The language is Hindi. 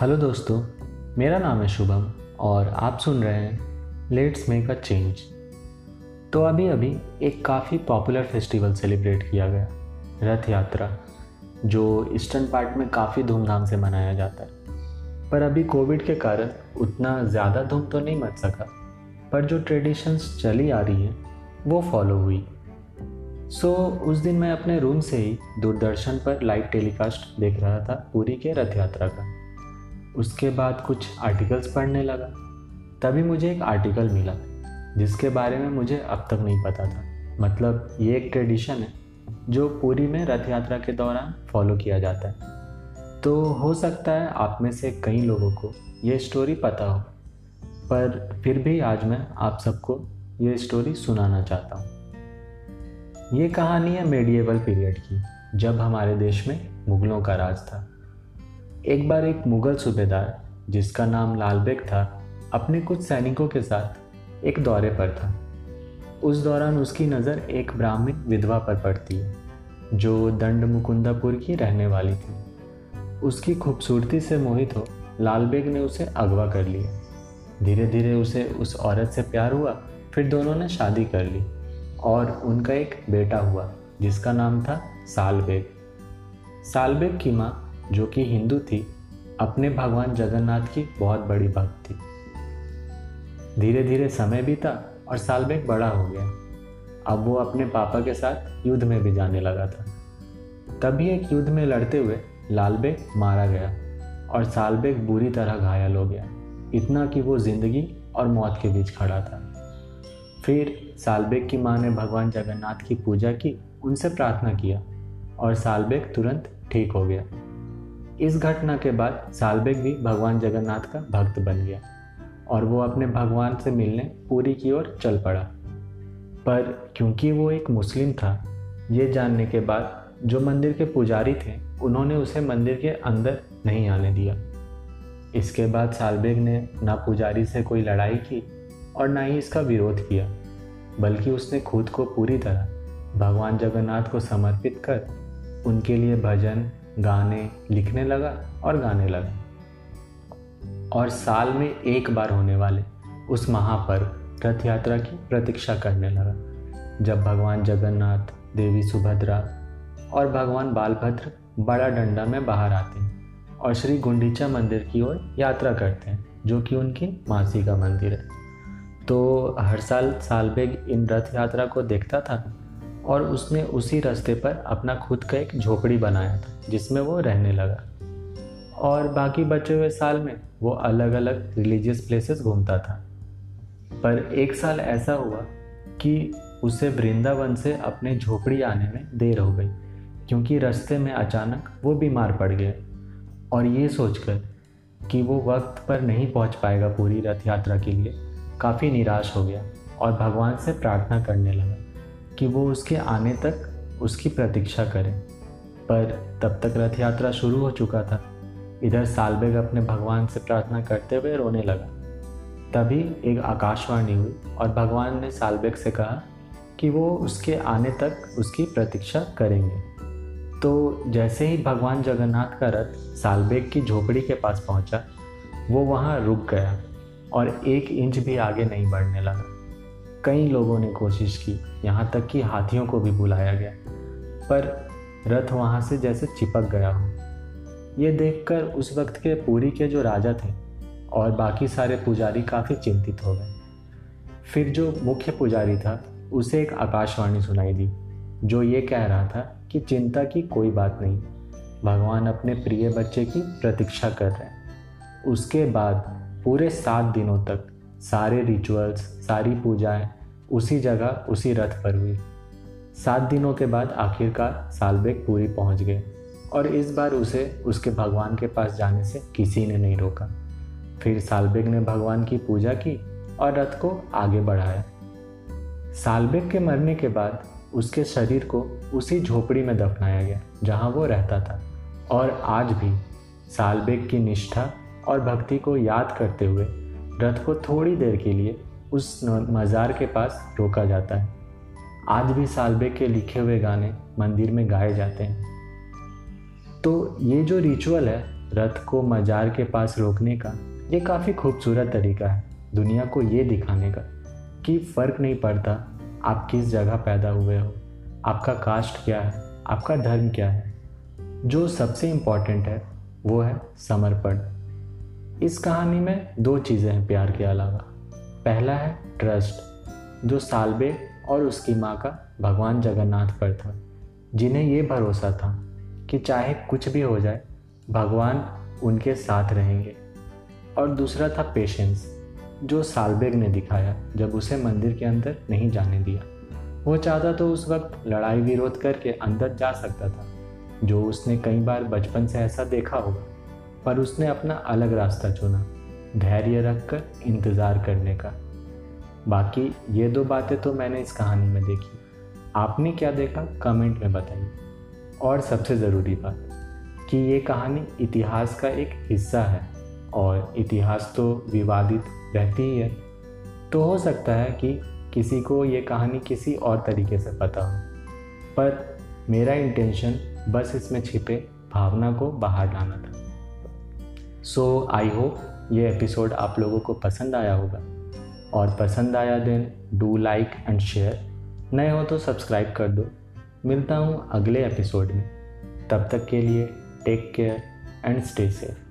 हेलो दोस्तों मेरा नाम है शुभम और आप सुन रहे हैं लेट्स मेक अ चेंज तो अभी अभी एक काफ़ी पॉपुलर फेस्टिवल सेलिब्रेट किया गया रथ यात्रा जो ईस्टर्न पार्ट में काफ़ी धूमधाम से मनाया जाता है। पर अभी कोविड के कारण उतना ज़्यादा धूम तो नहीं मच सका पर जो ट्रेडिशंस चली आ रही है वो फॉलो हुई। सो so, उस दिन मैं अपने रूम से ही दूरदर्शन पर लाइव टेलीकास्ट देख रहा था पूरी के रथ यात्रा का। उसके बाद कुछ आर्टिकल्स पढ़ने लगा। तभी मुझे एक आर्टिकल मिला, जिसके बारे में मुझे अब तक नहीं पता था। मतलब ये एक ट्रेडिशन है, जो पूरी में रथ यात्रा के दौरान फॉलो किया जाता है। तो हो सकता है आप में से कई लोगों को ये स्टोरी पता हो, पर फिर भी आज मैं आप सबको ये स्टोरी सुनाना चाहता हूँ। ये कहानी है मेडिएवल पीरियड की, जब हमारे देश में मुगलों का राज था। एक बार एक मुगल सूबेदार, जिसका नाम लालबेग था, अपने कुछ सैनिकों के साथ एक दौरे पर था। उस दौरान उसकी नज़र एक ब्राह्मण विधवा पर पड़ती है, जो दंड मुकुंदापुर की रहने वाली थी। उसकी खूबसूरती से मोहित हो, लालबेग ने उसे अगवा कर लिया। धीरे धीरे उसे उस औरत से प्यार हुआ, फिर दोनों ने शादी कर ली, और उनका एक बेटा हुआ, जिसका नाम था सालबेग। सालबेग की माँ जो कि हिंदू थी, अपने भगवान जगन्नाथ की बहुत बड़ी भक्त थी। धीरे धीरे समय बीता और सालबेग बड़ा हो गया। अब वो अपने पापा के साथ युद्ध में भी जाने लगा था। तभी एक युद्ध में लड़ते हुए लालबेग मारा गया और सालबेग बुरी तरह घायल हो गया, इतना कि वो ज़िंदगी और मौत के बीच खड़ा था। फिर सालबेग की माँ ने भगवान जगन्नाथ की पूजा की, उनसे प्रार्थना किया और सालबेग तुरंत ठीक हो गया। इस घटना के बाद सालबेग भी भगवान जगन्नाथ का भक्त बन गया और वो अपने भगवान से मिलने पूरी की ओर चल पड़ा। पर क्योंकि वो एक मुस्लिम था, ये जानने के बाद जो मंदिर के पुजारी थे, उन्होंने उसे मंदिर के अंदर नहीं आने दिया। इसके बाद सालबेग ने ना पुजारी से कोई लड़ाई की और ना ही इसका विरोध किया, बल्कि उसने खुद को पूरी तरह भगवान जगन्नाथ को समर्पित कर उनके लिए भजन गाने लिखने लगा और गाने लगा। और साल में एक बार होने वाले उस महापर्व रथ यात्रा की प्रतीक्षा करने लगा। जब भगवान जगन्नाथ, देवी सुभद्रा और भगवान बालभद्र बड़ा डंडा में बाहर आते हैं और श्री गुंडीचा मंदिर की ओर यात्रा करते हैं, जो कि उनकी मासी का मंदिर है। तो हर साल सालबेग इन रथ यात्रा को देखता था। और उसने उसी रास्ते पर अपना खुद का एक झोपड़ी बनाया था, जिसमें वो रहने लगा। और बाकी बचे हुए साल में वो अलग अलग रिलीजियस प्लेसेस घूमता था। पर एक साल ऐसा हुआ कि उसे वृंदावन से अपने झोपड़ी आने में देर हो गई, क्योंकि रास्ते में अचानक वो बीमार पड़ गया। और ये सोचकर कि वो वक्त पर नहीं पहुँच पाएगा पूरी रथ यात्रा के लिए, काफ़ी निराश हो गया और भगवान से प्रार्थना करने लगा। कि वो उसके आने तक उसकी प्रतीक्षा करें। पर तब तक रथ यात्रा शुरू हो चुका था। इधर सालबेग अपने भगवान से प्रार्थना करते हुए रोने लगा। तभी एक आकाशवाणी हुई और भगवान ने सालबेग से कहा कि वो उसके आने तक उसकी प्रतीक्षा करेंगे। तो जैसे ही भगवान जगन्नाथ का रथ सालबेग की झोपड़ी के पास पहुँचा, वो वहाँ रुक गया और एक इंच भी आगे नहीं बढ़ने लगा। कई लोगों ने कोशिश की, यहाँ तक कि हाथियों को भी बुलाया गया। पर रथ वहाँ से जैसे चिपक गया हो। ये देखकर उस वक्त के पूरी के जो राजा थे और बाकी सारे पुजारी काफ़ी चिंतित हो गए। फिर जो मुख्य पुजारी था, उसे एक आकाशवाणी सुनाई दी, जो ये कह रहा था कि चिंता की कोई बात नहीं, भगवान अपने प्रिय बच्चे की प्रतीक्षा कर रहे हैं। उसके बाद पूरे सात दिनों तक सारे रिचुअल्स सारी पूजाएँ उसी जगह, उसी रथ पर हुई। सात दिनों के बाद आखिरकार सालबेग पूरी पहुँच गए और इस बार उसे उसके भगवान के पास जाने से किसी ने नहीं रोका। फिर सालबेग ने भगवान की पूजा की और रथ को आगे बढ़ाया। सालबेग के मरने के बाद उसके शरीर को उसी झोपड़ी में दफनाया गया, जहाँ वो रहता था। और आज भी सालबेग की निष्ठा और भक्ति को याद करते हुए रथ को थोड़ी देर के लिए उस मज़ार के पास रोका जाता है। आज भी सालबे के लिखे हुए गाने मंदिर में गाए जाते हैं। तो ये जो रिचुअल है, रथ को मजार के पास रोकने का, ये काफ़ी खूबसूरत तरीका है दुनिया को ये दिखाने का कि फ़र्क नहीं पड़ता आप किस जगह पैदा हुए हो, आपका कास्ट क्या है, आपका धर्म क्या है। जो सबसे इंपॉर्टेंट है, वो है समर्पण। इस कहानी में दो चीज़ें हैं प्यार के अलावा। पहला है ट्रस्ट जो सालबे और उसकी माँ का भगवान जगन्नाथ पर था, जिन्हें ये भरोसा था कि चाहे कुछ भी हो जाए, भगवान उनके साथ रहेंगे। और दूसरा था पेशेंस जो सालबेग ने दिखाया जब उसे मंदिर के अंदर नहीं जाने दिया। वो चाहता तो उस वक्त लड़ाई विरोध करके अंदर जा सकता था, जो उसने कई बार बचपन से ऐसा देखा होगा। पर उसने अपना अलग रास्ता चुना, धैर्य रखकर इंतज़ार करने का। बाकी ये दो बातें तो मैंने इस कहानी में देखी। आपने क्या देखा, कमेंट में बताइए। और सबसे ज़रूरी बात, कि ये कहानी इतिहास का एक हिस्सा है, और इतिहास तो विवादित रहती ही है। तो हो सकता है कि किसी को ये कहानी किसी और तरीके से पता हो। पर मेरा इंटेंशन बस इसमें छिपे भावना को बाहर लाना था। सो आई होप ये एपिसोड आप लोगों को पसंद आया होगा। और पसंद आया then do like and share नए हो तो सब्सक्राइब कर दो। मिलता हूँ अगले एपिसोड में। तब तक के लिए take care and stay safe